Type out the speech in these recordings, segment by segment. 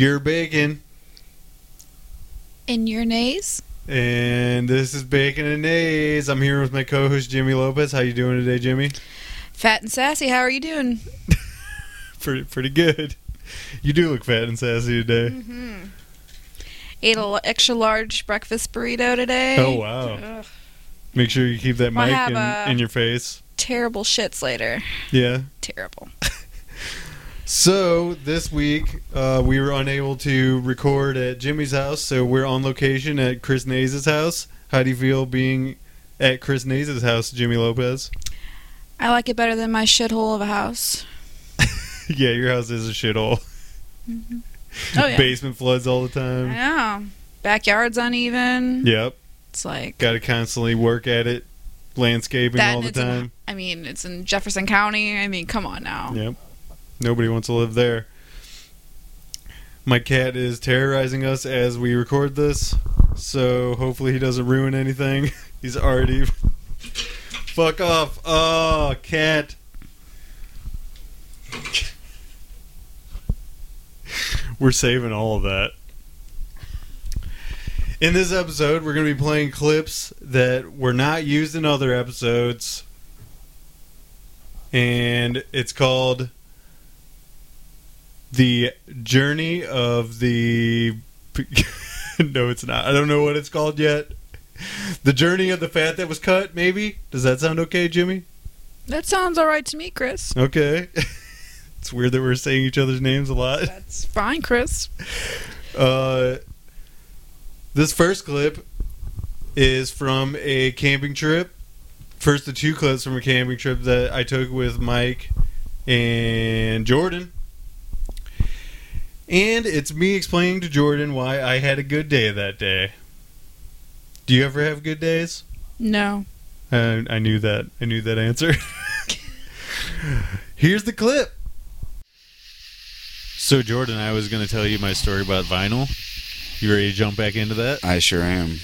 You're Bacon, In your nays? and this is Bacon and Nays. I'm here with my co-host Jimmy Lopez. How you doing today, Jimmy? Fat and sassy, how are you doing? Pretty pretty good. You do look fat and sassy today. Mm-hmm. Ate a l- extra large breakfast burrito today. Oh wow! Ugh, Make sure you keep that mic in, in your face. terrible shits later. Yeah. Terrible. So this week uh, we were unable to record at Jimmy's house, so we're on location at Chris Nays' house. How do you feel being at Chris Nays' house, Jimmy Lopez? I like it better than my shithole of a house. yeah, your house is a shithole. Oh yeah. Basement floods all the I time. know. Backyard's uneven. Yep. It's like Got to constantly work at it, landscaping all the it's in- time. I mean, it's in Jefferson County. I mean, come on now. Yep. Nobody wants to live there. My cat is terrorizing us as we record this, so hopefully he doesn't ruin anything. He's already. Fuck off. Oh, cat. We're saving all of that. In this episode, we're going to be playing clips that were not used in other episodes. And it's called The Journey of the. no, it's not. I don't know what it's called yet. The Journey of the Fat That Was Cut, maybe? Does that sound okay, Jimmy? That sounds all right to me, Chris. Okay. it's weird that we're saying each other's names a lot. That's fine, Chris. Uh, this first clip is from a camping trip. First, the two clips from a camping trip that I took with Mike and Jordan. And it's me explaining to Jordan why I had a good day that day. Do you ever have good days? No. Uh, I knew that. I knew that answer. Here's the clip. So, Jordan, I was going to tell you my story about vinyl. You ready to jump back into that? I sure am.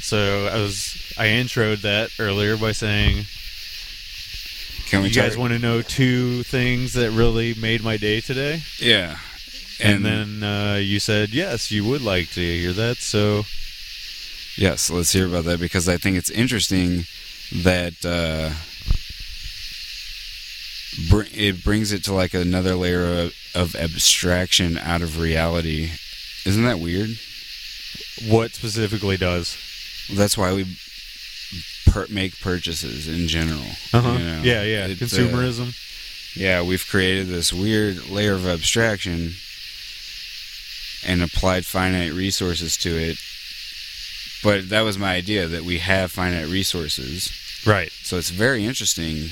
So, I was I introed that earlier by saying, Can we "You guys want to know two things that really made my day today?" Yeah. And, then uh, you said, "Yes, you would like to hear that." So, yes, let's hear about that because I think it's interesting that uh, br- it brings it to like another layer of, of abstraction out of reality. Isn't that weird? what specifically does? That's why we per- make purchases in general. Uh-huh. you know? Yeah, yeah. Uh, Consumerism. yeah, we've created this weird layer of abstraction and applied finite resources to it. But that was my idea that we have finite resources. right. So it's very interesting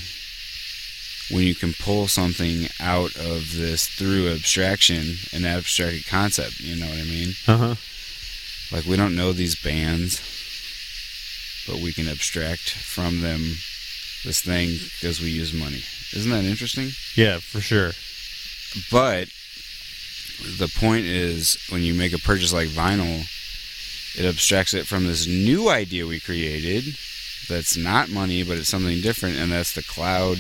when you can pull something out of this through abstraction, an abstracted concept. You know what I mean? Uh huh. Like we don't know these bands, but we can abstract from them this thing because we use money. Isn't that interesting? Yeah, for sure. But the point is, when you make a purchase like vinyl, it abstracts it from this new idea we created that's not money, but it's something different, and that's the cloud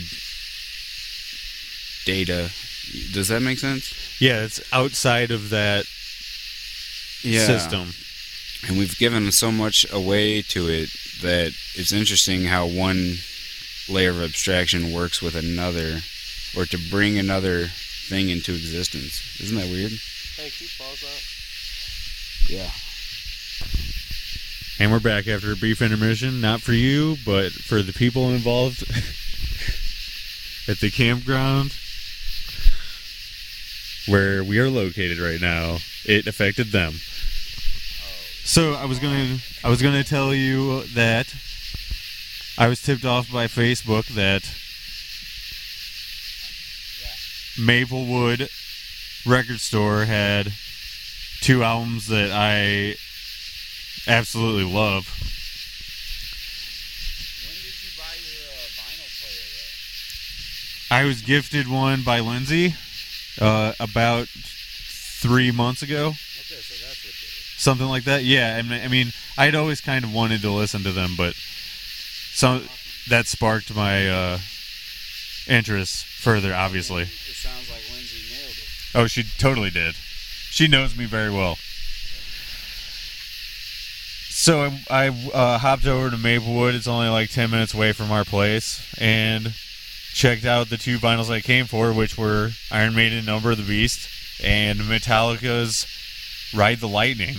data. Does that make sense? Yeah, it's outside of that yeah. system. And we've given so much away to it that it's interesting how one layer of abstraction works with another, or to bring another thing into existence. Isn't that weird? Hey, keep balls up. Yeah. And we're back after a brief intermission, not for you, but for the people involved at the campground where we are located right now. It affected them. So I was gonna I was gonna tell you that I was tipped off by Facebook that Maplewood record store had two albums that I absolutely love. When did you buy your uh, vinyl player I was gifted one by Lindsay uh, about three months ago, Okay, so that's what something like that. Yeah, I mean, I mean, I'd always kind of wanted to listen to them, but some that sparked my uh, interest further. Obviously, It sounds like Lindsay nailed it. oh, she totally did. She knows me very well. So I, I uh, hopped over to Maplewood. It's only like 10 minutes away from our place. And checked out the two vinyls I came for, which were Iron Maiden Number of the Beast and Metallica's Ride the Lightning.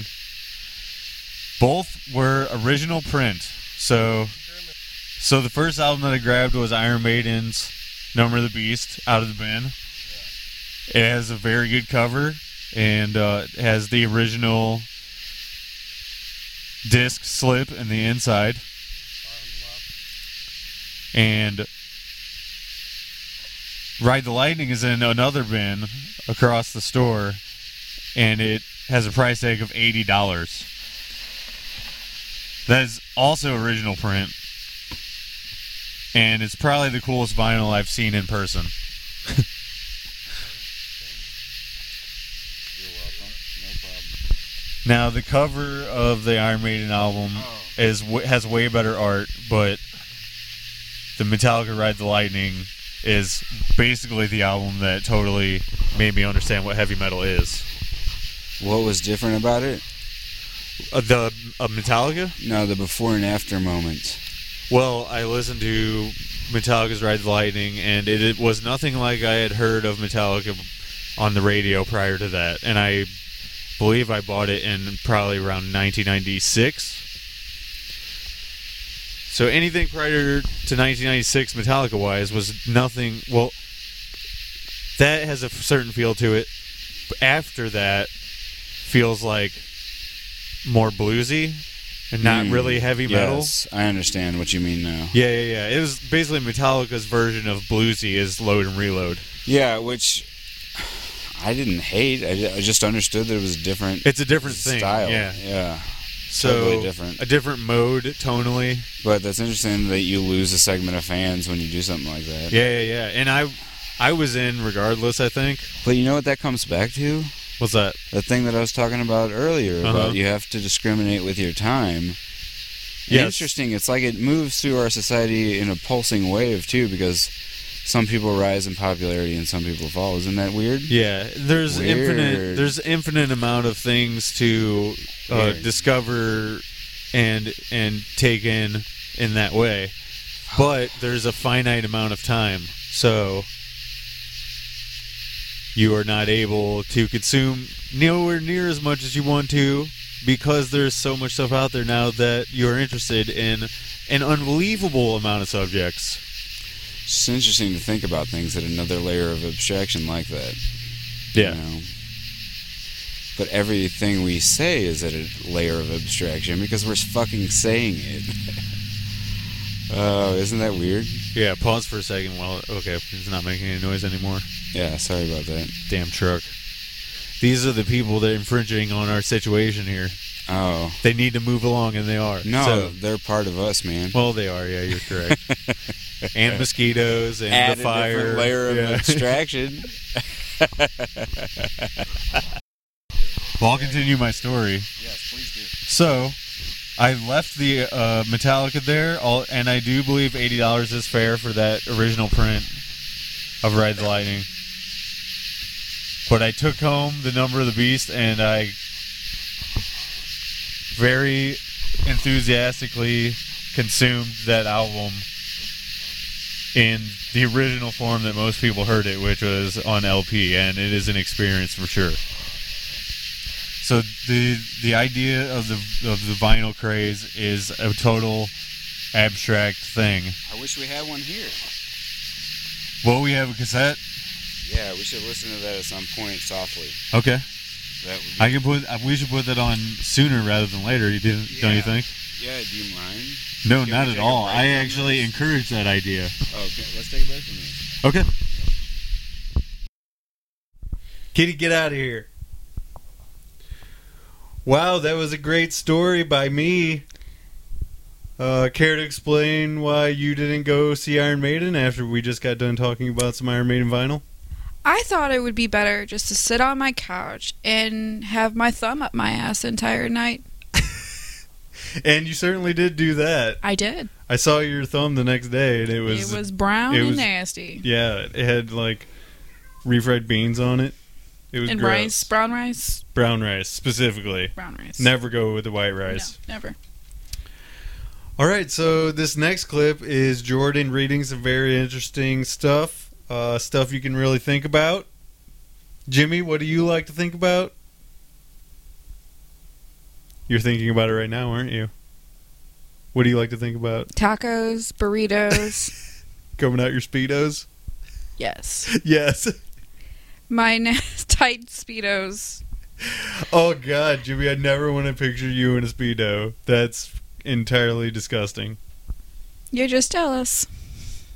Both were original print. So so the first album that I grabbed was Iron Maiden's Number of the Beast out of the bin. It has a very good cover and uh, it has the original disc slip in the inside. And Ride the Lightning is in another bin across the store, and it has a price tag of eighty dollars. That is also original print, and it's probably the coolest vinyl I've seen in person. You're welcome. No problem. Now the cover of the Iron Maiden album is has way better art, but the Metallica Ride the Lightning is basically the album that totally made me understand what heavy metal is. What was different about it? Uh, the uh, Metallica? No, the before and after moments. Well, I listened to Metallica's Ride the Lightning, and it, it was nothing like I had heard of Metallica on the radio prior to that. And I believe I bought it in probably around 1996. So anything prior to 1996, Metallica wise, was nothing. Well, that has a certain feel to it. After that, feels like more bluesy and not Hmm, really heavy metal. Yes, I understand what you mean now. Yeah, yeah, yeah. It was basically Metallica's version of bluesy is load and reload. Yeah, which I didn't hate. I, I just understood that it was different It's a different thing. style. Yeah. yeah. So Totally different. a different mode tonally. But that's interesting that you lose a segment of fans when you do something like that. Yeah, yeah, yeah. And I I was in regardless, I think. But you know what that comes back to? What's that? The thing that I was talking about earlier Uh-huh. about you have to discriminate with your time. Yes. Interesting. It's like it moves through our society in a pulsing wave too, because some people rise in popularity and some people fall. Isn't that weird? Yeah, there's infinite there's infinite amount of things to uh, discover and and take in in that way. But there's a finite amount of time. So you are not able to consume nowhere near as much as you want to because there's so much stuff out there now that you're interested in an unbelievable amount of subjects. It's interesting to think about things at another layer of abstraction like that. Yeah. you know. But everything we say is at a layer of abstraction because we're fucking saying it. Oh, isn't that weird? Yeah, pause for a second while okay, it's not making any noise anymore. Yeah, sorry about that. Damn truck. These are the people that are infringing on our situation here. Oh, They need to move along, and they are. no, So- they're part of us, man. well, they are. Yeah, you're correct. and mosquitoes and Add the a fire. different layer of Yeah. abstraction. well, I'll continue my story. yes, please do. So, I left the uh, Metallica there, all, and I do believe eighty dollars is fair for that original print of Ride the Lightning. But I took home the Number of the Beast, and I very enthusiastically consumed that album in the original form that most people heard it, which was on LP, and it is an experience for sure. So the the idea of the of the vinyl craze is a total abstract thing. I wish we had one here. Well, we have a cassette. Yeah, we should listen to that at some point softly. Okay, That would be, I can put. uh, We should put that on sooner rather than later. You didn't, don't you think? yeah, do you mind? No, Can not at all. I actually this? encourage that idea. Oh, okay, let's take a break from this. Okay. Kitty, get out of here. Wow, that was a great story by me. Uh, care to explain why you didn't go see Iron Maiden after we just got done talking about some Iron Maiden vinyl? I thought it would be better just to sit on my couch and have my thumb up my ass the entire night. And you certainly did do that. I did. I saw your thumb the next day, and it was, it was brown it and nasty. yeah, it had like refried beans on it. It was and gross. rice, brown rice, brown rice specifically. brown rice. Never go with the white rice. No, never. All right, so this next clip is Jordan reading some very interesting stuff, uh, stuff you can really think about. Jimmy, what do you like to think about? You're thinking about it right now, aren't you? What do you like to think about? Tacos, burritos. Coming out your speedos? yes. yes. My tight speedos. Oh God, Jimmy, I never want to picture you in a speedo. That's entirely disgusting. You're just jealous.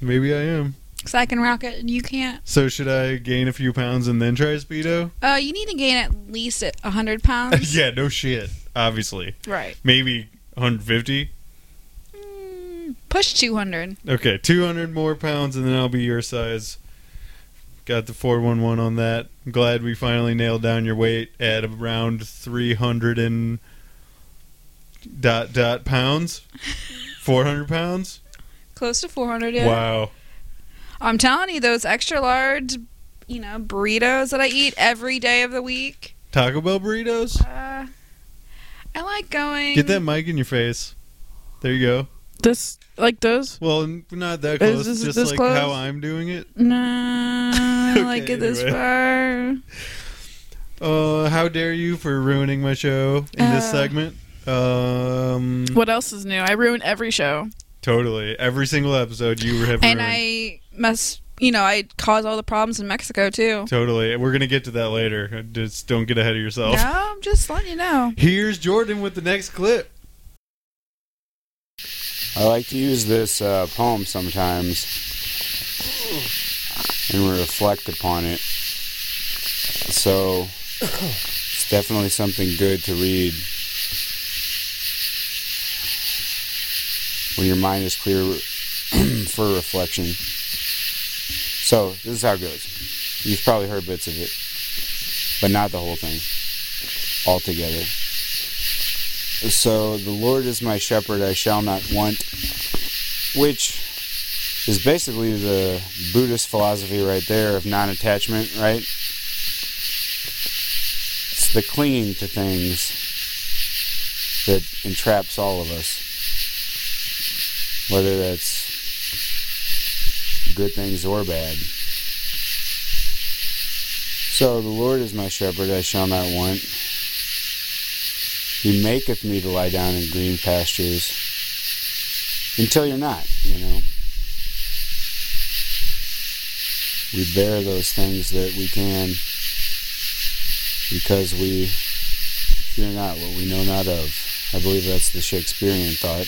Maybe I am. Cause I can rock it and you can't. So should I gain a few pounds and then try a speedo? Uh, you need to gain at least a hundred pounds. yeah, no shit. Obviously, Right. maybe 150. Mm, push two hundred. Okay, 200 more pounds, and then I'll be your size. Got the 411 on that. I'm glad we finally nailed down your weight at around 300 and dot dot pounds. 400 pounds. Close to four hundred. Yeah. Wow. I'm telling you, those extra large, you know, burritos that I eat every day of the week. Taco Bell burritos. Uh, I like going. Get that mic in your face. There you go. This like those? Well, not that close. this- just this like close? how I'm doing it. No, I like it this anyway. far. Uh, how dare you for ruining my show in this Uh. segment? Um, What else is new? I ruin every show. totally. Every single episode you have And ruined. I must, you know, I cause all the problems in Mexico too. Totally. We're gonna get to that later. Just don't get ahead of yourself. No, I'm just letting you know. Here's Jordan with the next clip. I like to use this uh, poem sometimes and reflect upon it. So it's definitely something good to read when your mind is clear for reflection. So this is how it goes. You've probably heard bits of it, but not the whole thing altogether. So the Lord is my shepherd, I shall not want, which is basically the Buddhist philosophy right there of non attachment, right? It's the clinging to things that entraps all of us. Whether that's good things or bad. So the Lord is my shepherd, I shall not want. He maketh me to lie down in green pastures until you're not, you know. We bear those things that we can because we fear not what we know not of. I believe that's the Shakespearean thought.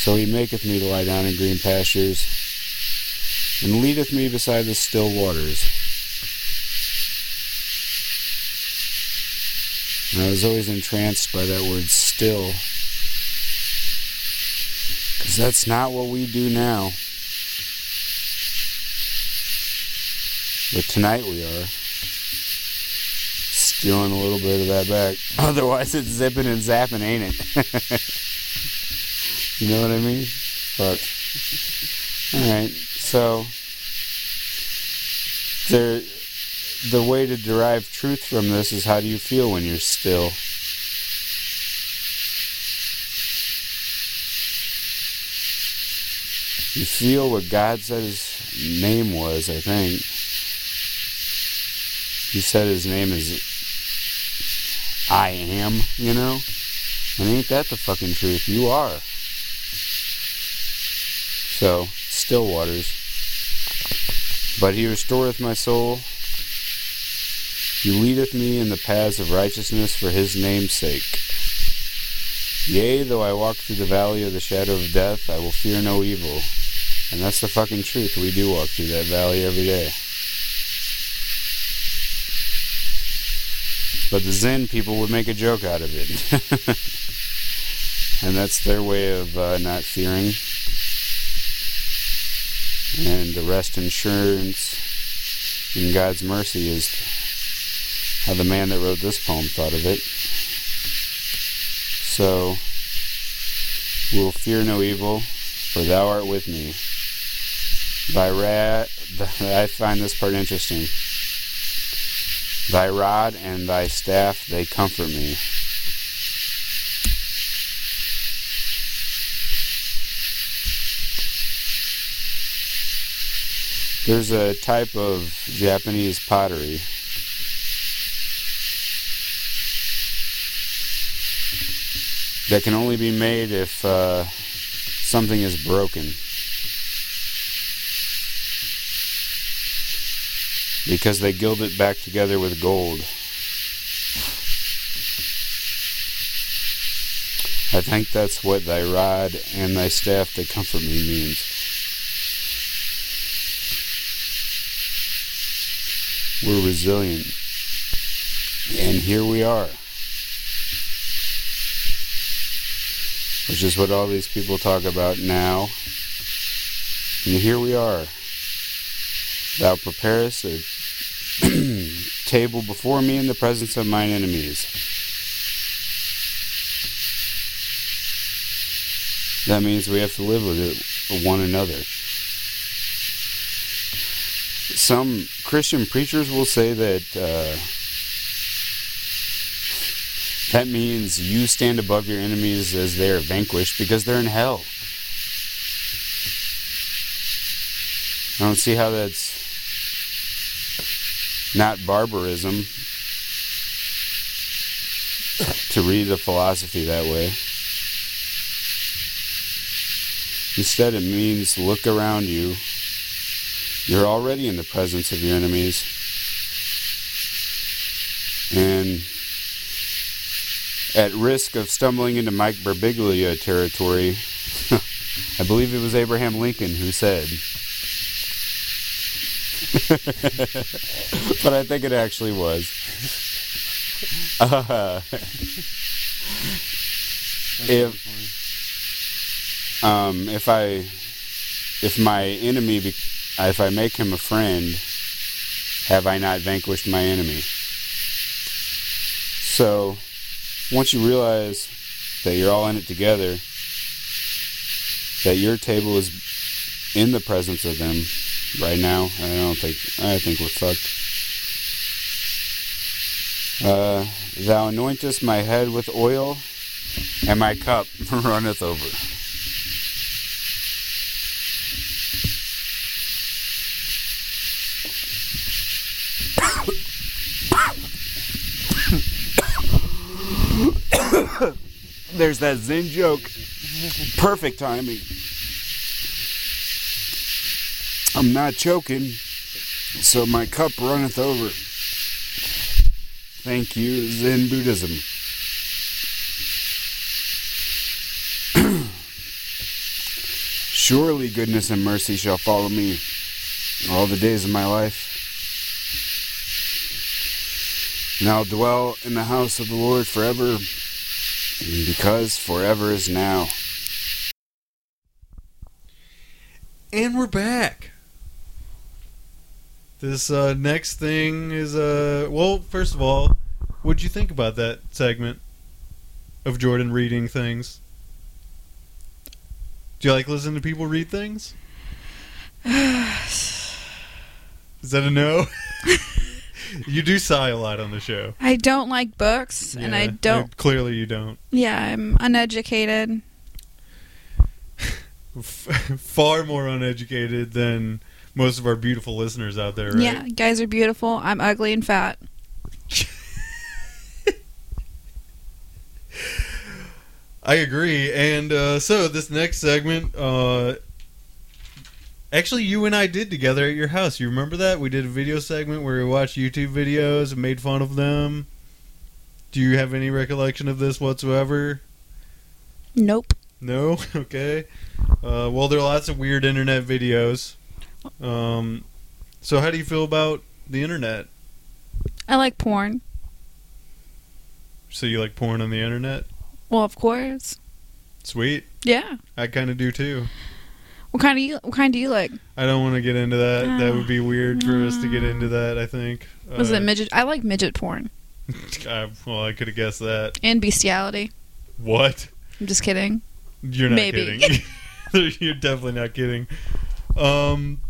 So he maketh me to lie down in green pastures and leadeth me beside the still waters. And I was always entranced by that word still. Because that's not what we do now. But tonight we are. Stealing a little bit of that back. Otherwise it's zipping and zapping, ain't it? you know what I mean? Fuck. Alright, so there the way to derive truth from this is how do you feel when you're still? You feel what God said his name was, I think. He said his name is I am, you know? And ain't that the fucking truth? You are. So, still waters. But he restoreth my soul. He leadeth me in the paths of righteousness for his name's sake. Yea, though I walk through the valley of the shadow of death, I will fear no evil. And that's the fucking truth. We do walk through that valley every day. But the Zen people would make a joke out of it. and that's their way of uh, not fearing. And the rest insurance in God's mercy is how the man that wrote this poem thought of it. So, we will fear no evil, for thou art with me. Thy, ra- I find this part interesting. Thy rod and thy staff, they comfort me. There's a type of Japanese pottery that can only be made if uh, something is broken. Because they gild it back together with gold. I think that's what thy rod and thy staff that comfort me means. We're resilient. And here we are. Which is what all these people talk about now. And here we are. Thou preparest a table before me in the presence of mine enemies. That means we have to live with it, one another. Some Christian preachers will say that uh, that means you stand above your enemies as they are vanquished because they're in hell. I don't see how that's not barbarism to read the philosophy that way. Instead, it means look around you. You're already in the presence of your enemies. And at risk of stumbling into Mike Birbiglia territory, I believe it was Abraham Lincoln who said, but I think it actually was. Uh, if um, if I if my enemy be, if I make him a friend, have I not vanquished my enemy? So once you realize that you're all in it together, that your table is in the presence of them right now, I don't think I think we're fucked. Uh, thou anointest my head with oil, and my cup runneth over. There's that Zen joke. Perfect timing. I'm not choking, so my cup runneth over. Thank you, Zen Buddhism. Surely goodness and mercy shall follow me all the days of my life. And I'll dwell in the house of the Lord forever, because forever is now. And we're back. This uh, next thing is uh well, first of all, what'd you think about that segment of Jordan reading things? Do you like listening to people read things? Is that a no? you do sigh a lot on the show. I don't like books, and I don't. Clearly, you don't. Yeah, I'm uneducated. F- far more uneducated than most of our beautiful listeners out there, right? Yeah, guys are beautiful. I'm ugly and fat. I agree. And uh, so this next segment, uh, actually, you and I did together at your house. You remember that? We did a video segment where we watched YouTube videos and made fun of them. Do you have any recollection of this whatsoever? Nope. No. Okay. Uh, well, there are lots of weird internet videos. Um, so how do you feel about the internet? I like porn. So you like porn on the internet? Well, of course. Sweet. Yeah. I kind of do too. What kind of you, what kind do you like? I don't want to get into that. That would be weird for us to get into that. I think. Was Uh, it midget? I like midget porn I, well, I could have guessed that. and bestiality. What? I'm just kidding. You're not Maybe. kidding. You're definitely not kidding. Um,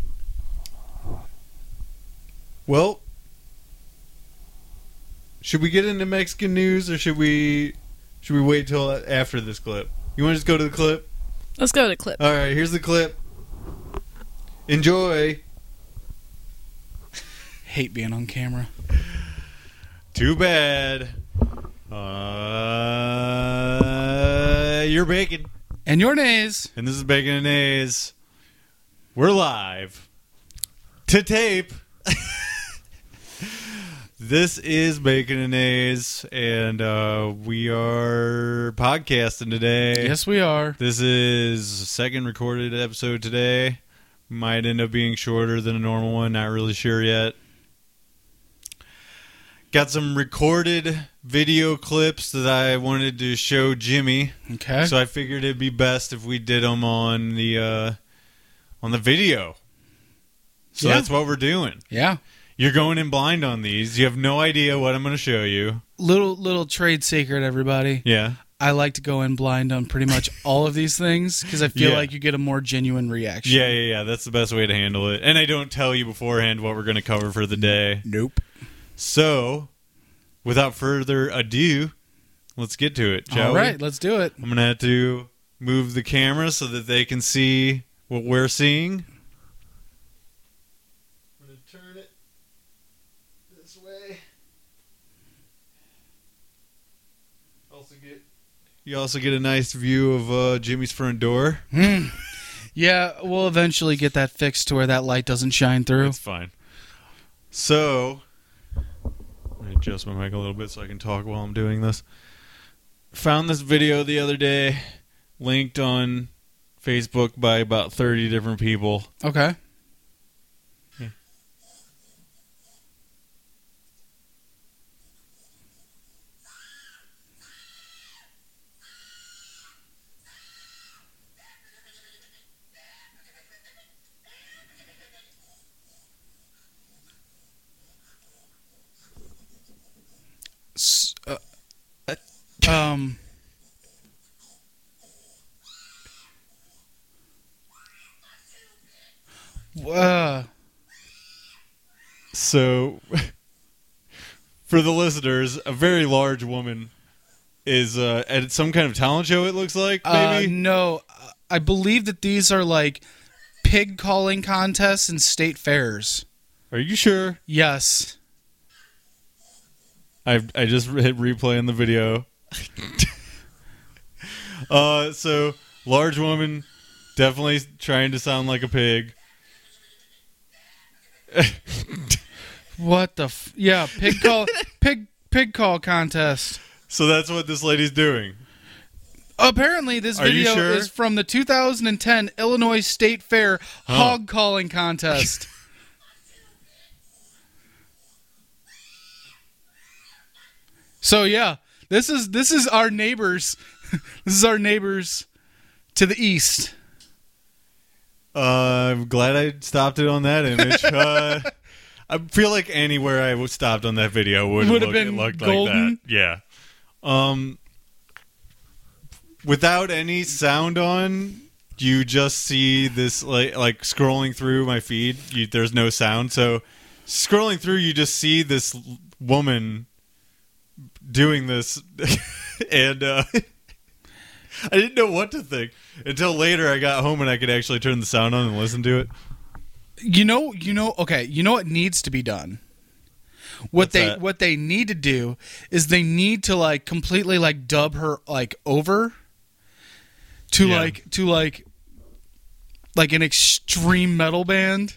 Well, should we get into Mexican news or should we should we wait till after this clip? You want to just go to the clip? Let's go to the clip. All right, here's the clip. Enjoy. Hate being on camera. Too bad. Uh, you're bacon, And your nays. and this is Bacon and A's. We're live to tape. this is Bacon and A's, and uh, we are podcasting today. Yes, we are. This is second recorded episode today. Might end up being shorter than a normal one. Not really sure yet. Got some recorded video clips that I wanted to show Jimmy, Okay. so I figured it'd be best if we did them on the uh, on the video. So Yeah. that's what we're doing. yeah. You're going in blind on these. You have no idea what I'm going to show you. Little little trade secret, everybody. Yeah. I like to go in blind on pretty much all of these things because I feel Yeah. like you get a more genuine reaction. Yeah, yeah, yeah. That's the best way to handle it. And I don't tell you beforehand what we're going to cover for the day. Nope. So, without further ado, let's get to it, shall all right, we? let's do it. I'm going to have to move the camera so that they can see what we're seeing. I'm going to turn it this way. Also get you also get a nice view of uh, Jimmy's front door. Hmm. Yeah, we'll eventually get that fixed to where that light doesn't shine through. It's fine. So, me adjust my mic a little bit so I can talk while I'm doing this. Found this video the other day, linked on Facebook by about 30 different people. Okay. S- uh, um. Uh, So, for the listeners, a very large woman is uh, at some kind of talent show, it looks like, uh, no, I believe that these are like pig calling contests and state fairs. Are you sure? Yes. I I just hit replay on the video. uh, so large woman, definitely trying to sound like a pig. What the? F- yeah, pig call, pig pig call contest. so that's what this lady's doing. Apparently, this Are video sure? is from the 2010 Illinois State Fair hog calling contest. so yeah, this is this is our neighbors. this is our neighbors to the east. Uh, I'm glad I stopped it on that image. uh, I feel like anywhere I stopped on that video would have been looked golden? like that. Yeah. Um, without any sound on, you just see this like like scrolling through my feed. You, there's no sound, so scrolling through, you just see this woman doing this, and uh, I didn't know what to think until later. I got home and I could actually turn the sound on and listen to it. You know, you know. Okay, you know what needs to be done. What What's they that? what they need to do is they need to like completely like dub her like over to Yeah. like to like like an extreme metal band.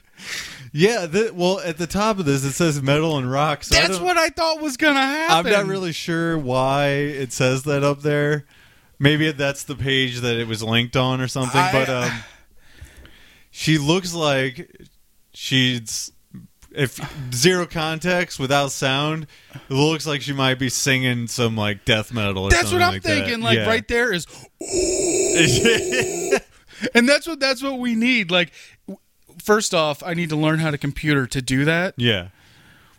Yeah, th- well, at the top of this it says metal and rock. So That's don't- what I thought was gonna happen. I'm not really sure why it says that up there. Maybe that's the page that it was linked on or something. I- but um, she looks like she's if zero context without sound. It looks like she might be singing some like death metal. Or That's what I'm like that. thinking. Like Yeah. right there is, and that's what that's what we need. Like, first off, I need to learn how to computer to do that. yeah.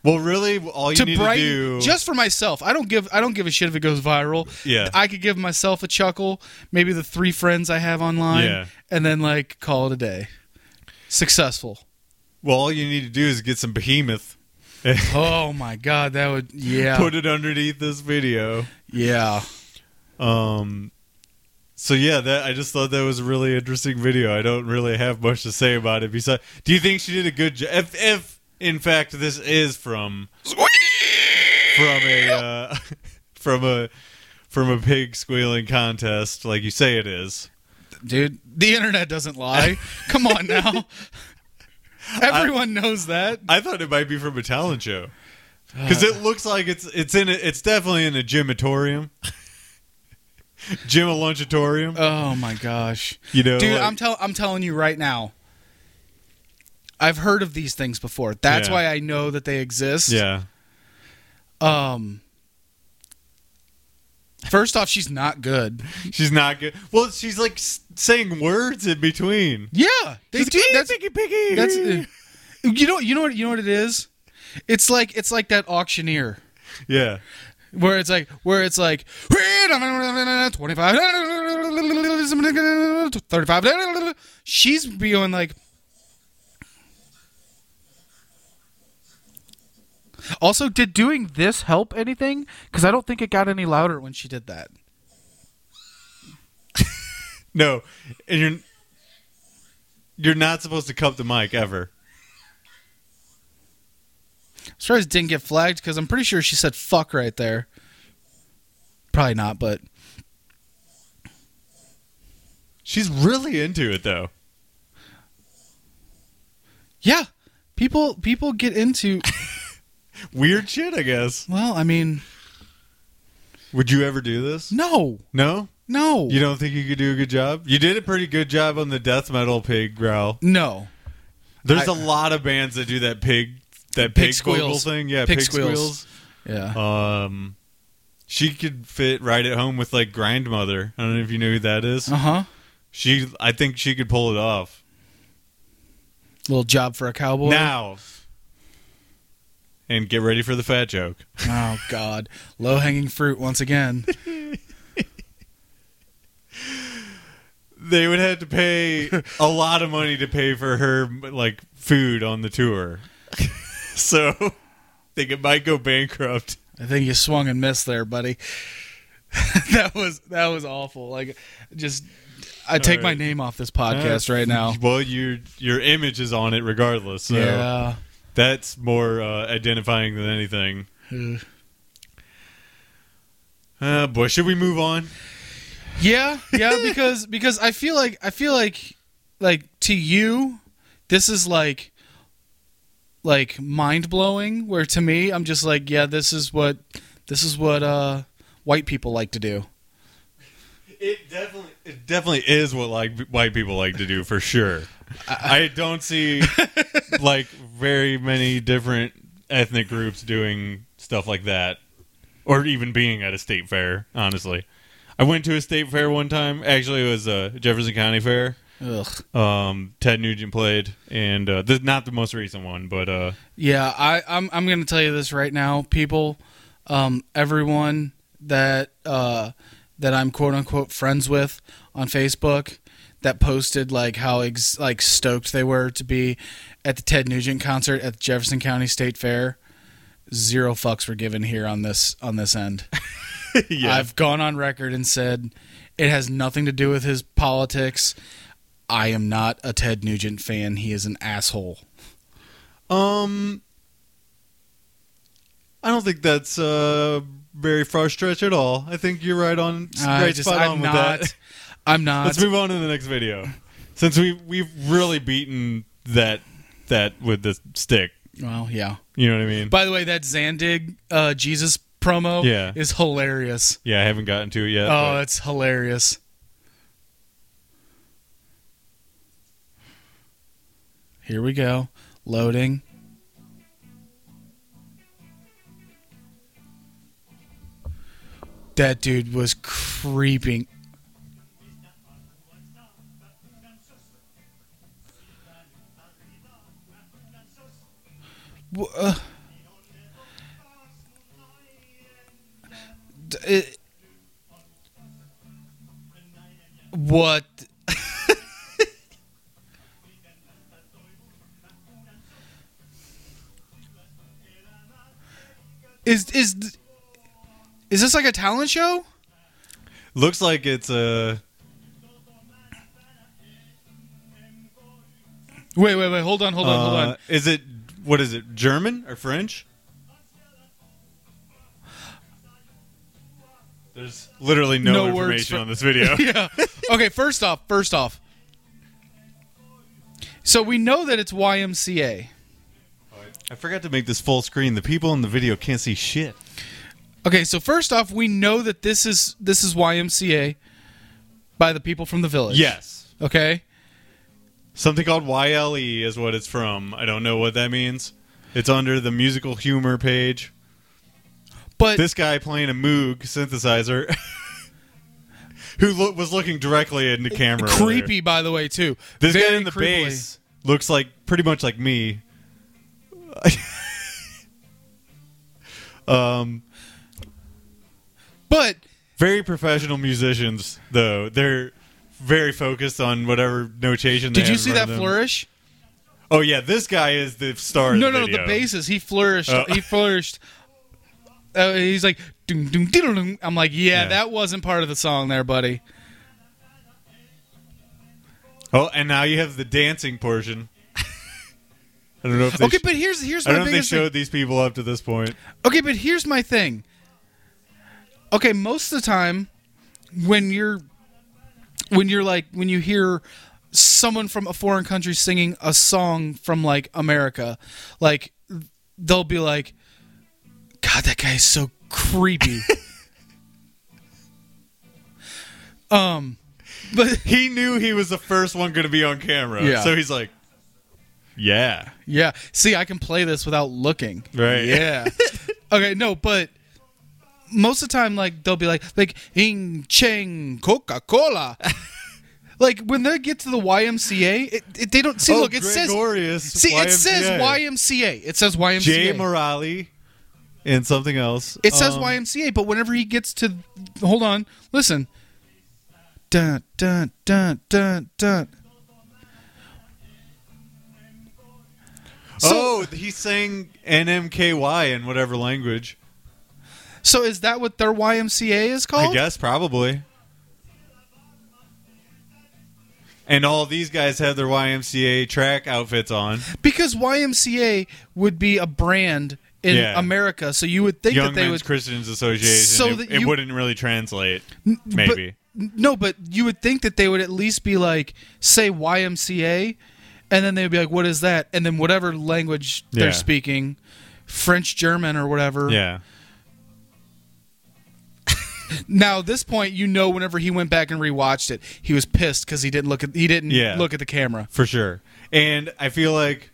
Well, really, all you to need brighten to do just for myself. I don't give I don't give a shit if it goes viral. Yeah. I could give myself a chuckle, maybe the three friends I have online, Yeah. and then like call it a day. Successful. well, all you need to do is get some behemoth Oh my god, that would yeah. put it underneath this video. yeah. Um, so yeah, that I just thought that was a really interesting video. I don't really have much to say about it. Besides, do you think she did a good job? If, if in fact this is from from a uh, from a from a pig squealing contest, like you say it is. Dude, the internet doesn't lie. Come on now. Everyone knows that. I thought it might be from a talent show because it looks like it's it's in a, it's definitely in a gymatorium, gym a lunchatorium. Oh my gosh. You know, Dude, like- I'm tell I'm telling you right now. I've heard of these things before. That's Yeah. why I know that they exist. yeah. Um First off, she's not good. She's not good. Well, she's like saying words in between. Yeah, they She's do. like, That's that's uh, you know you know what you know what it is. It's like it's like that auctioneer yeah. Where it's like where it's like 25 35 she's going like also did doing this help anything? Because i don't think it got any louder when she did that. No, and you're you're not supposed to cup the mic ever. Surprised it didn't get flagged because i'm pretty sure she said fuck right there probably not but She's really into it though. yeah people people get into Weird shit, I guess. well i mean Would you ever do this? no No. no You don't think you could do a good job? You did a pretty good job on the death metal pig growl. no There's I- a lot of bands that do that pig that Pig pig, vocal squeals. thing. Yeah, Pig pig, squeals. squeals. yeah Um, she could fit right at home with like grandmother. I don't know if you know who that is. uh-huh She, I think she could pull it off. little job for a cowboy Now, and get ready for the fat joke. Oh God, low hanging fruit once again. They would have to pay a lot of money to pay for her like food on the tour, so think it might go bankrupt. I think you swung and missed there, buddy. that was that was awful. Like, just I take my name off this podcast right now. Well, your your image is on it regardless. So Yeah. that's more uh, identifying than anything. Uh, boy, should we move on? Yeah, yeah, because because I feel like I feel like like to you, this is like like mind blowing. Where to me, I'm just like, yeah, this is what this is what uh white people like to do. It definitely, it definitely is what like white people like to do for sure. I don't see like very many different ethnic groups doing stuff like that, or even being at a state fair. Honestly, I went to a state fair one time. Actually, it was a Jefferson County Fair. Ugh. Um, Ted Nugent played, and uh, not the most recent one, but uh, Yeah, I, I'm I'm gonna tell you this right now, people. Um, everyone that uh, that I'm quote unquote friends with on Facebook that posted like how ex- like stoked they were to be at the Ted Nugent concert at the Jefferson County State Fair. Zero fucks were given here on this on this end. yeah, I've gone on record and said it has nothing to do with his politics. I am not a Ted Nugent fan. He is an asshole. Um, I don't think that's uh very far stretch at all. I think you're right on, right just- spot I'm on with not. that. I'm not. Let's move on to the next video, since we we've really beaten that that with the stick. Well, yeah. You know what I mean? By the way, that Zandig uh, Jesus promo Yeah. is hilarious. yeah, I haven't gotten to it yet. Oh, but- it's hilarious. Here we go. Loading. That dude was creeping. Uh, it- what? is is is this like a talent show? Looks like it's a. Wait, wait, wait. Hold on, hold on, hold uh, on. Is it what is it? German or French? There's literally no, No information for- on this video. yeah. Okay, first off, first off. So we know that it's YMCA. I forgot to make this full screen. The people in the video can't see shit. Okay, so first off, we know that this is this is YMCA by the people from the village. Yes. Okay. Something called YLE is what it's from. I don't know what that means. It's under the musical humor page. But This guy playing a Moog synthesizer who lo- was looking directly into the camera. earlier. creepy, by the way, too. This guy in the creepily. bass looks like pretty much like me. um, But very professional musicians, though. They're very focused on whatever notation. They did you see that them. flourish? Oh yeah, this guy is the star. No, the no, video. the basses. He flourished. Oh. He flourished. Uh, he's like, doom, doom, diddle, doom. I'm like, yeah, Yeah. that wasn't part of the song, there, buddy. Oh, and now you have the dancing portion. I don't know if they Okay, sh- but here's here's I my don't know if they biggest thing. showed these people up to this point. Okay, but here's my thing. Okay, most of the time when you're when you're like when you hear someone from a foreign country singing a song from like America, like they'll be like God, that guy is so creepy. um but He knew he was the first one going to be on camera, Yeah. so he's like, "Yeah, yeah, see I can play this without looking. right, Yeah. okay, no, but most of the time, like they'll be like, like Ing Cheng Coca Cola. like when they get to the YMCA, it, it, they don't see. oh, look, it says see, it says YMCA. It says YMCA. Jay Morale and something else. it says Um, YMCA, but whenever he gets to, hold on, listen. Dun dun dun dun dun. So, oh, he's saying NMKY in whatever language. so is that what their YMCA is called? I guess probably. And all these guys have their YMCA track outfits on. Because YMCA would be a brand in Yeah. America, so you would think Young that they Men's would. Christians Association. So it, that it wouldn't really translate. but- Maybe. no, but you would think that they would at least be like, say YMCA, and then they'd be like, "What is that?" And then whatever language they're Yeah. speaking, French, German, or whatever. yeah. Now, at this point, you know, whenever he went back and rewatched it, he was pissed because he didn't look at he didn't Yeah. look at the camera. for sure. And I feel like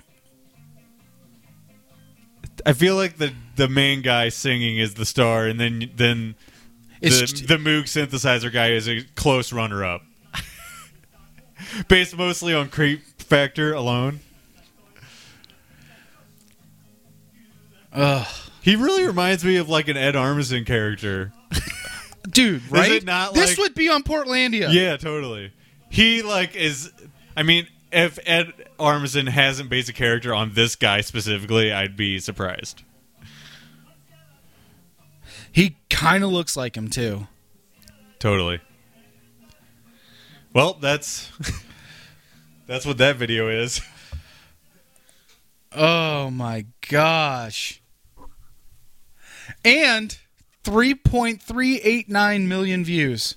I feel like the the main guy singing is the star, and then then the the Moog synthesizer guy is a close runner up, based mostly on creep factor alone. Ugh. He really reminds me of like an Ed Armisen character. dude, right? it not this like- would be on Portlandia. Yeah, totally. He like is. I mean, if Fred Armisen hasn't based a character on this guy specifically, I'd be surprised. He kind of looks like him too. Totally. Well, that's that's what that video is. Oh my gosh. And 3.389 million views.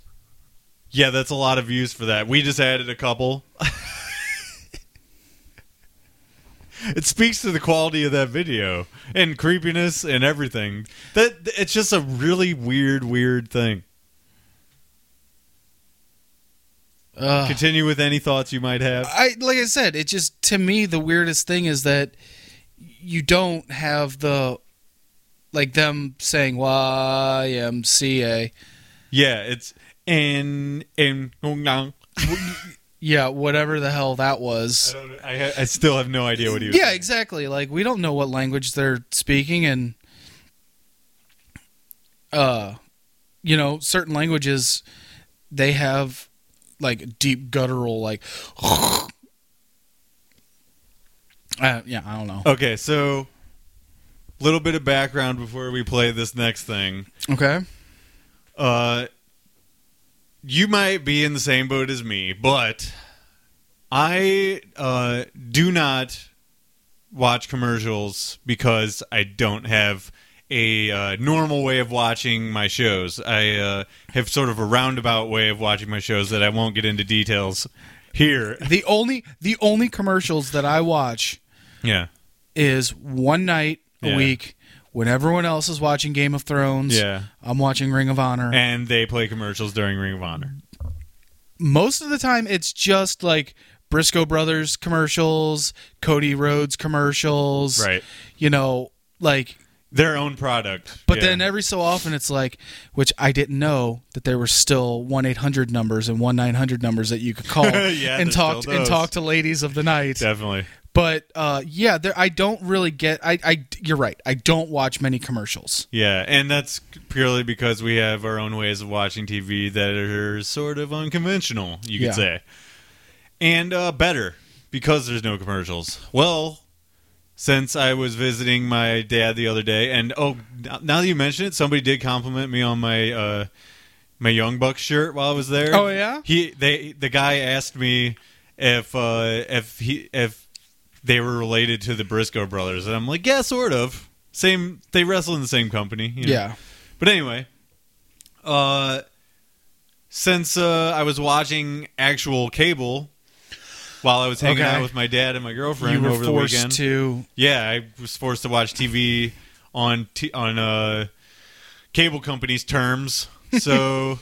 Yeah, that's a lot of views for that. We just added a couple. it speaks to the quality of that video and creepiness and everything. That it's just a really weird, weird thing. Ugh. Continue with any thoughts you might have. I like I said, it just to me the weirdest thing is that you don't have the like them saying YMCA. Yeah, it's in in. I Yeah, whatever the hell that was. don't. I, I still have no idea what he was. Yeah, saying. exactly. Like we don't know what language they're speaking and uh you know, certain languages they have like deep guttural like uh, yeah, I don't know. Okay, so little bit of background before we play this next thing. Okay. Uh, you might be in the same boat as me, but I uh, do not watch commercials because I don't have a uh, normal way of watching my shows. I uh, have sort of a roundabout way of watching my shows that I won't get into details here. The only the only commercials that I watch Yeah, is one night a Yeah. week when everyone else is watching Game of Thrones. yeah, I'm watching Ring of Honor. and they play commercials during Ring of Honor. Most of the time, it's just like Briscoe Brothers commercials, Cody Rhodes commercials. Right, You know, like their own product. But Yeah. then every so often it's like, which I didn't know that there were still one eight hundred numbers and one nine hundred numbers that you could call Yeah, and talk and talk to ladies of the night. definitely. But uh, yeah, there I don't really get. I, I you're right. I don't watch many commercials. Yeah, and that's purely because we have our own ways of watching TV that are sort of unconventional, you could Yeah. say. And uh, better because there's no commercials. Well, since I was visiting my dad the other day, and oh, now that you mention it, somebody did compliment me on my uh, my Young Buck shirt while I was there. Oh, yeah? he they the guy asked me if uh, if he if they were related to the Briscoe brothers, and I'm like, yeah, sort of. Same, they wrestle in the same company. you know. Yeah. But anyway, uh, since uh, I was watching actual cable while I was hanging Okay. out with my dad and my girlfriend over the weekend, to. yeah, I was forced to watch TV on t- on uh, cable company's terms. So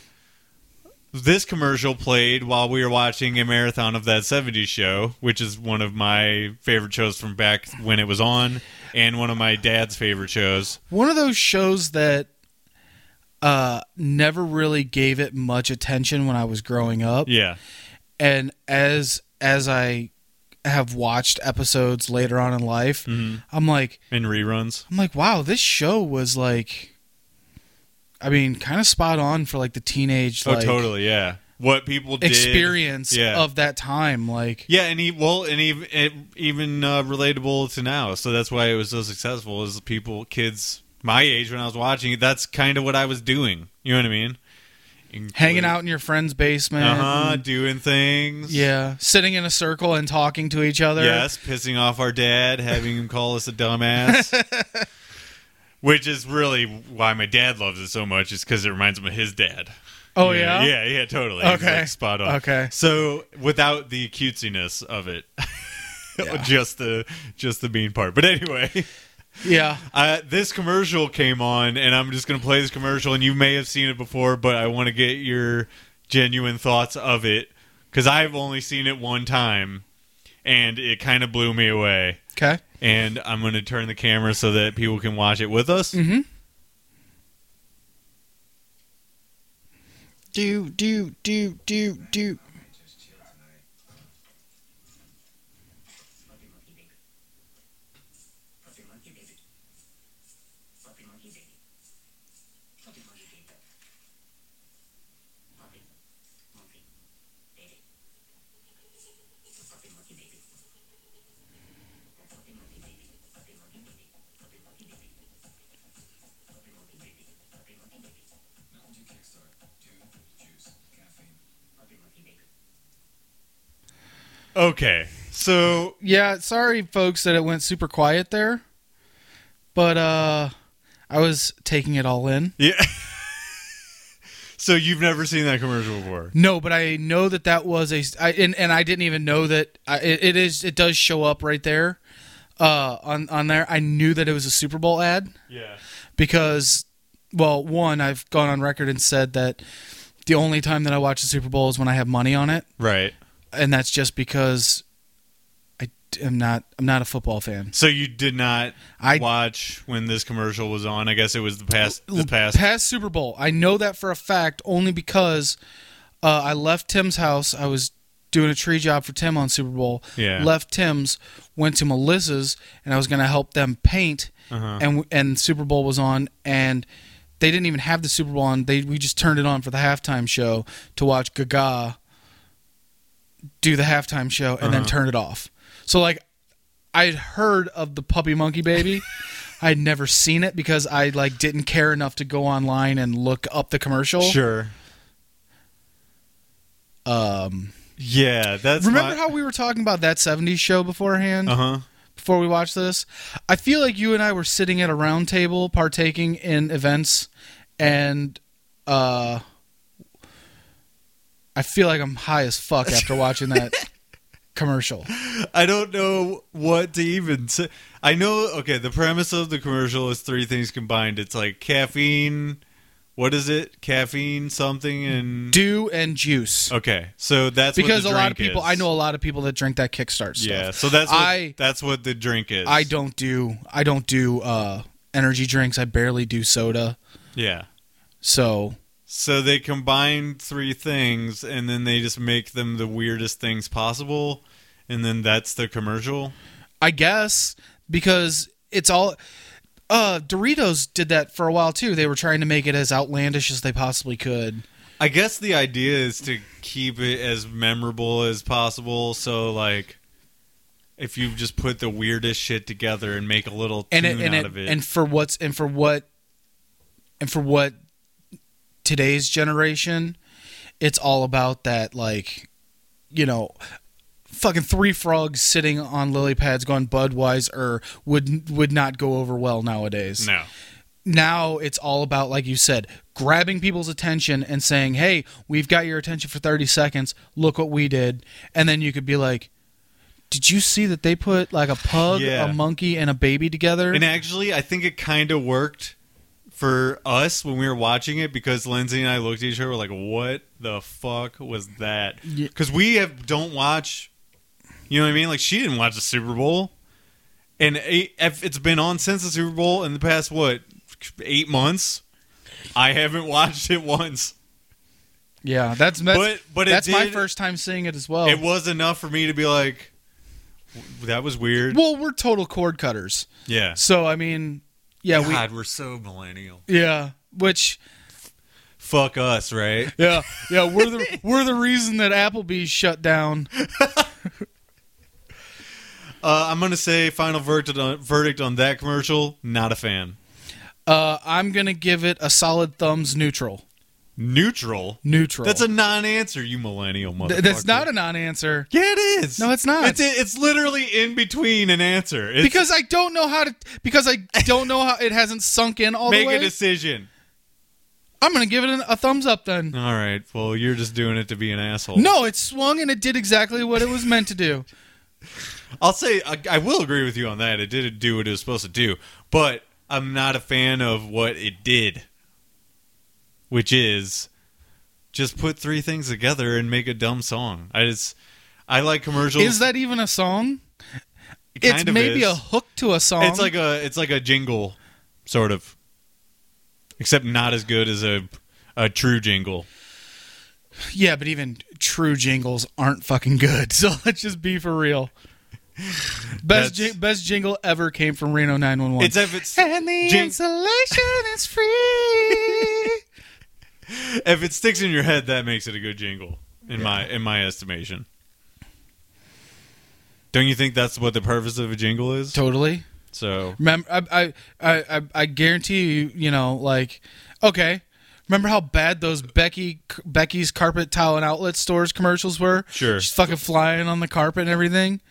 this commercial played while we were watching a marathon of that 70s show, which is one of my favorite shows from back when it was on, and one of my dad's favorite shows. One of those shows that uh, never really gave it much attention when I was growing up. Yeah. and as as I have watched episodes later on in life, hmm I'm like In reruns. I'm like, wow, this show was like I mean, kind of spot on for like the teenage Oh, like totally. Yeah. What people did. experience Yeah. of that time like Yeah, and he well, and even it, even uh, relatable to now. So that's why it was so successful. Is people, kids my age when I was watching it. That's kind of what I was doing. You know what I mean? Hanging out in your friend's basement. Uh huh. and- Doing things. Yeah, sitting in a circle and talking to each other. Yes, pissing off our dad, having him call us a dumbass. Which is really why my dad loves it so much, is because it reminds him of his dad. Oh yeah, yeah. yeah, yeah, totally. Okay. like, spot on. Okay. So without the cutesiness of it, Yeah. just the just the bean part. But anyway, Yeah. uh, this commercial came on, and I'm just gonna play this commercial, and you may have seen it before, but I want to get your genuine thoughts of it because I've only seen it one time, and it kind of blew me away. Okay. And I'm gonna turn the camera so that people can watch it with us. Mm-hmm. Do do do do do. Okay, so Yeah, sorry folks that it went super quiet there. But uh I was taking it all in. yeah. so you've never seen that commercial before? No, but I know that that was a I, and and I didn't even know that I, it, it is it does show up right there uh on on there. I knew that it was a Super Bowl ad Yeah. because well, one I've gone on record and said that the only time that I watch the Super Bowl is when I have money on it, Right. And that's just because I am not I'm not a football fan. So you did not I watch when this commercial was on. I guess it was the past the past. past Super Bowl. I know that for a fact only because uh, I left Tim's house. I was doing a tree job for Tim on Super Bowl. Yeah. Left Tim's, went to Melissa's, and I was going to help them paint. Uh-huh. And and Super Bowl was on, and they didn't even have the Super Bowl on. They we just turned it on for the halftime show to watch Gaga do the halftime show, and then Uh-huh. turn it off. So like, I'd heard of the Puppy Monkey Baby. I had never seen it because I like didn't care enough to go online and look up the commercial. Sure. Um, Yeah, that's remember how we were talking about that '70s show beforehand? Uh huh. before we watched this. I feel like you and I were sitting at a round table partaking in events and uh I feel like I'm high as fuck after watching that commercial. I don't know what to even say. I know. Okay, the premise of the commercial is three things combined. It's like caffeine. What is it? Caffeine something and Dew and juice. okay. So that's what Because a lot of people is. I know a lot of people that drink that kickstart stuff. Yeah, so that's what, I- that's what the drink is. I don't do I don't do uh energy drinks. I barely do soda. Yeah. So So they combine three things and then they just make them the weirdest things possible, and then that's the commercial. I guess because it's all uh Doritos did that for a while too. They were trying to make it as outlandish as they possibly could. I guess the idea is to keep it as memorable as possible. So like, if you just put the weirdest shit together and make a little And tune it, and out it, of it, and for what's and for what and for what today's generation it's all about that like you know fucking three frogs sitting on lily pads going Budweiser would would not go over well nowadays. no, now it's all about like you said grabbing people's attention and saying hey we've got your attention for 30 seconds look what we did and then you could be like did you see that they put like a pug Yeah. a monkey and a baby together and actually, I think it kind of worked for us when we were watching it because Lindsay and I looked at each other we're like, "What the fuck was that?" Yeah. Because we have don't watch. You know what I mean? Like she didn't watch the Super Bowl, and it- if it's been on since the Super Bowl in the past what eight months. I haven't watched it once. yeah that's that's, But- but that's my first time seeing it as well It was enough for me to be like, "That was weird." well we're total cord cutters yeah. so i mean yeah we God, we're so millennial. yeah which Fuck us, right? yeah yeah we're the we're the reason that applebee's shut down Uh, I'm gonna say final verdict on, verdict on that commercial. Not a fan. uh i'm gonna give it a solid thumbs neutral Neutral. neutral That's a non-answer, you millennial motherfucker. Th- that's not a non-answer Yeah, it is. No, it's not. It's it's literally in between an answer. It's, because I don't know how to because I don't know how it hasn't sunk in all make the way. a decision. I'm gonna give it an, a thumbs up then. All right. Well, you're just doing it to be an asshole. No, it swung and it did exactly what it was meant to do. I'll say I, I will agree with you on that. It did do what it was supposed to do, but I'm not a fan of what it did, which is just put three things together and make a dumb song. I just I like commercials. Is that even a song? It It's maybe is. a hook to a song. It's like a it's like a jingle, sort of, except not as good as a a true jingle. yeah, but even true jingles aren't fucking good. So let's just be for real. Best best jingle ever came from Reno 911. It's if it's and the jing- insulation is free. if it sticks in your head, that makes it a good jingle in my in my estimation. Don't you think that's what the purpose of a jingle is? totally. So Remember, I, I, I, I, guarantee you, you know, like, okay, remember how bad those Becky Becky's carpet tile and outlet stores commercials were? Sure. She's fucking flying on the carpet and everything.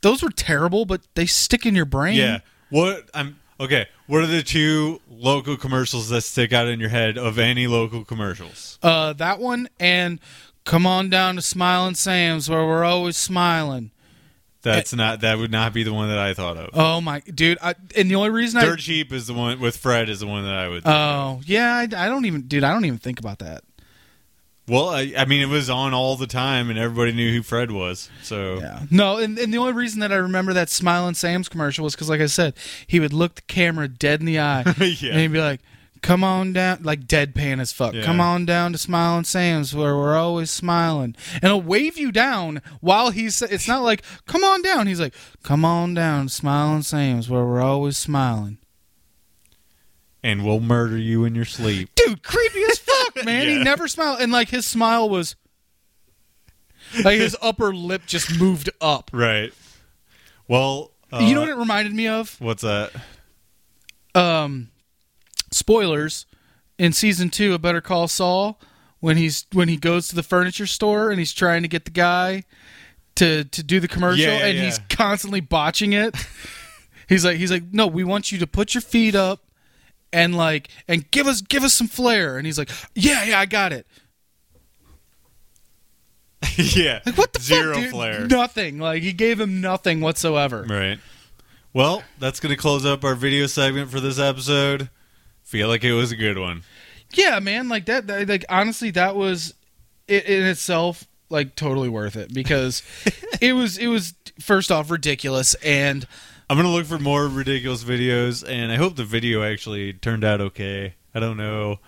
Those were terrible, but they stick in your brain. yeah, what I'm okay. What are the two local commercials that stick out in your head of any local commercials? Uh, that one and come on down to Smiling Sam's where we're always smiling. That's not that would not be the one that I thought of. Oh my, dude! I, and the only reason Dirt cheap is the one with Fred is the one that I would. I, oh yeah, I, I don't even, dude, I don't even think about that. Well, I, I mean, it was on all the time, and everybody knew who Fred was. So Yeah. No, and, and the only reason that I remember that Smiling Sam's commercial was because, like I said, he would look the camera dead in the eye Yeah. and he'd be like, "Come on down," like deadpan as fuck. Yeah. Come on down to Smiling Sam's where we're always smiling, and he'll wave you down while he's. It's not like "Come on down." He's like, "Come on down to Smiling Sam's where we're always smiling." and we'll murder you in your sleep. Dude, creepy as man. He never smiled, and like his smile was. Like his upper lip just moved up. Right. Well, uh, you know what it reminded me of? What's that? um, spoilers in season two of Better Call Saul when he's when he goes to the furniture store and he's trying to get the guy to to do the commercial Yeah, yeah, and yeah. he's constantly botching it. he's like he's like no, we want you to put your feet up and like and give us give us some flair and he's like yeah yeah I got it. yeah. Like what the Zero fuck, dude? flair. Nothing. Like he gave him nothing whatsoever. Right. Well, that's going to close up our video segment for this episode. Feel like it was a good one. Yeah, man, like that, that like honestly that was it in itself like totally worth it because it was it was first off ridiculous and I'm going to look for more ridiculous videos, and I hope the video actually turned out okay. I don't know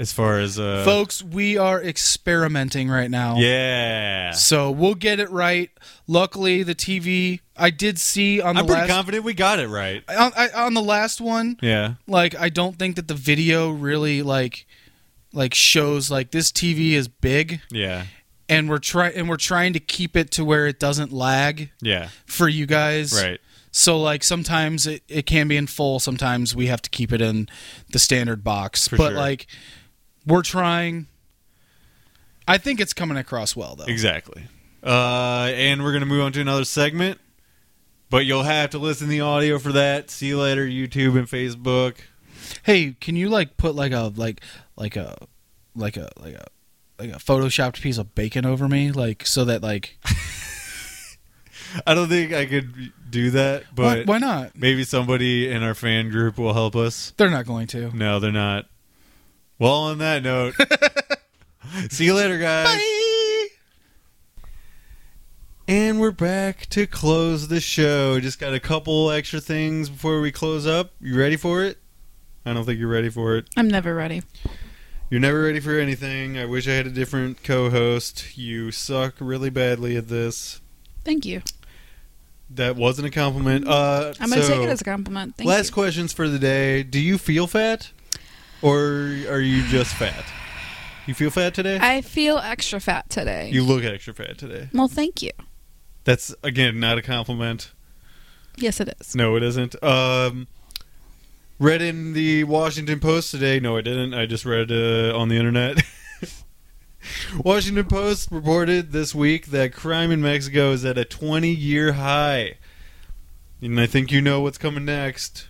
as far as. Uh, folks, we are experimenting right now. Yeah. So we'll get it right. Luckily, the TV I did see on the I'm pretty last confident we got it right. on, I, on the last one, Yeah. like I don't think that the video really like like shows like this TV is big Yeah. and we're trying and we're trying to keep it to where it doesn't lag Yeah. for you guys. Right. So like sometimes it, it can be in full, sometimes we have to keep it in the standard box. For but sure. like we're trying I think it's coming across well though. Exactly. Uh, and we're gonna move on to another segment, but you'll have to listen to the audio for that. See you later, YouTube and Facebook. Hey, can you like put like a like like a like a like a like a photoshopped piece of bacon over me like so that like I don't think I could do that, why, but why not? maybe somebody in our fan group will help us. They're not going to. No, they're not. Well, on that note, see you later, guys. Bye. And we're back to close the show. Just got a couple extra things before we close up. You ready for it? I don't think you're ready for it. I'm never ready. You're never ready for anything. I wish I had a different co-host. You suck really badly at this. Thank you. That wasn't a compliment. Uh, I'm gonna so, take it as a compliment. Thank you. last you. questions for the day. Do you feel fat, or are you just fat? You feel fat today? I feel extra fat today. you look extra fat today. well, thank you. That's again not a compliment. Yes, it is. No, it isn't. Um, read in the Washington Post today. No, I didn't. I just read uh, on the internet. Washington Post reported this week that crime in Mexico is at a 20 year high. And I think you know what's coming next.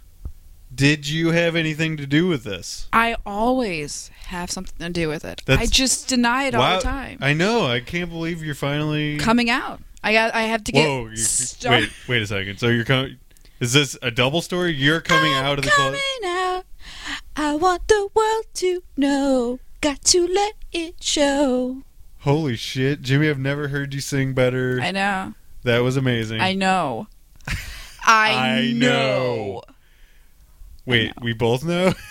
Did you have anything to do with this? I always have something to do with it. I just deny it all the time. I know. I can't believe you're finally. Coming out. I got. I have to get. Whoa. You, start- wait, wait a second. So you're coming. Is this a double story? You're coming I'm out of the coming closet? out. I want the world to know. Got to let it show. Holy shit. Jimmy, I've never heard you sing better. I know. That was amazing. I know. I, I know. know. Wait, we both know?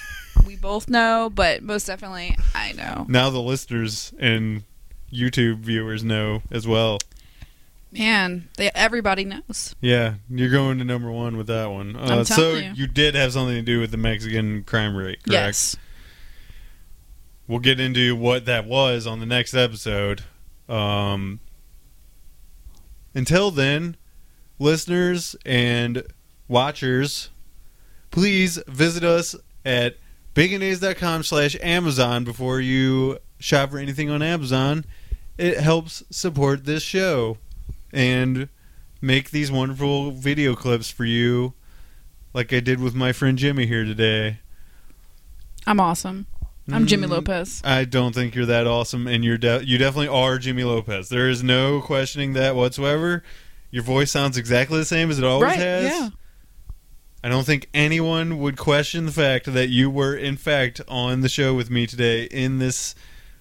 We both know, but most definitely, I know. now the listeners and YouTube viewers know as well. Man, they, everybody knows. Yeah, you're going to number one with that one. Uh, so telling you. did have something to do with the Mexican crime rate, correct? Yes. We'll get into what that was on the next episode. Um, until then, listeners and watchers, please visit us at baconays.com slash Amazon before you shop for anything on Amazon. It helps support this show and make these wonderful video clips for you like I did with my friend Jimmy here today. I'm awesome. I'm Jimmy Mm, Lopez. I don't think you're that awesome, and you're de- you definitely are Jimmy Lopez. There is no questioning that whatsoever. Your voice sounds exactly the same as it always Right, has. yeah. I don't think anyone would question the fact that you were, in fact, on the show with me today in this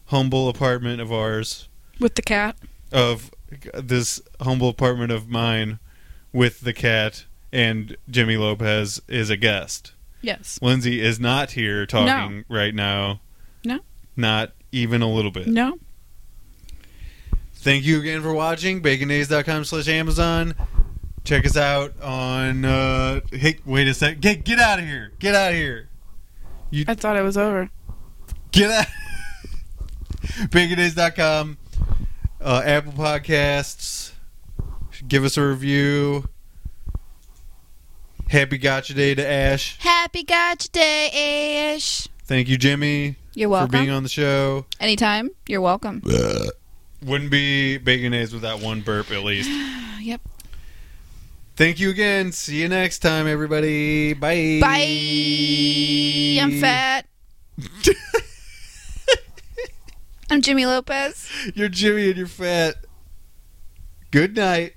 humble apartment of ours, With the cat. of this humble apartment of mine, with the cat and Jimmy Lopez is a guest. Yes. Lindsay is not here talking right now. No. Not even a little bit. No. Thank you again for watching. Baconays.com slash Amazon. Check us out on. Uh, hey, wait a sec. Get, get out of here. Get out of here. I thought it was over. Get out. Baconays.com. Uh, Apple Podcasts. Give us a review. Happy Gotcha Day to Ash. Happy Gotcha Day, Ash. Thank you, Jimmy, You're welcome. for being on the show. Anytime. You're welcome. Wouldn't be Bacon A's without one burp at least. Yep. Thank you again. See you next time, everybody. Bye. Bye. I'm fat. I'm Jimmy Lopez. You're Jimmy and you're fat. Good night.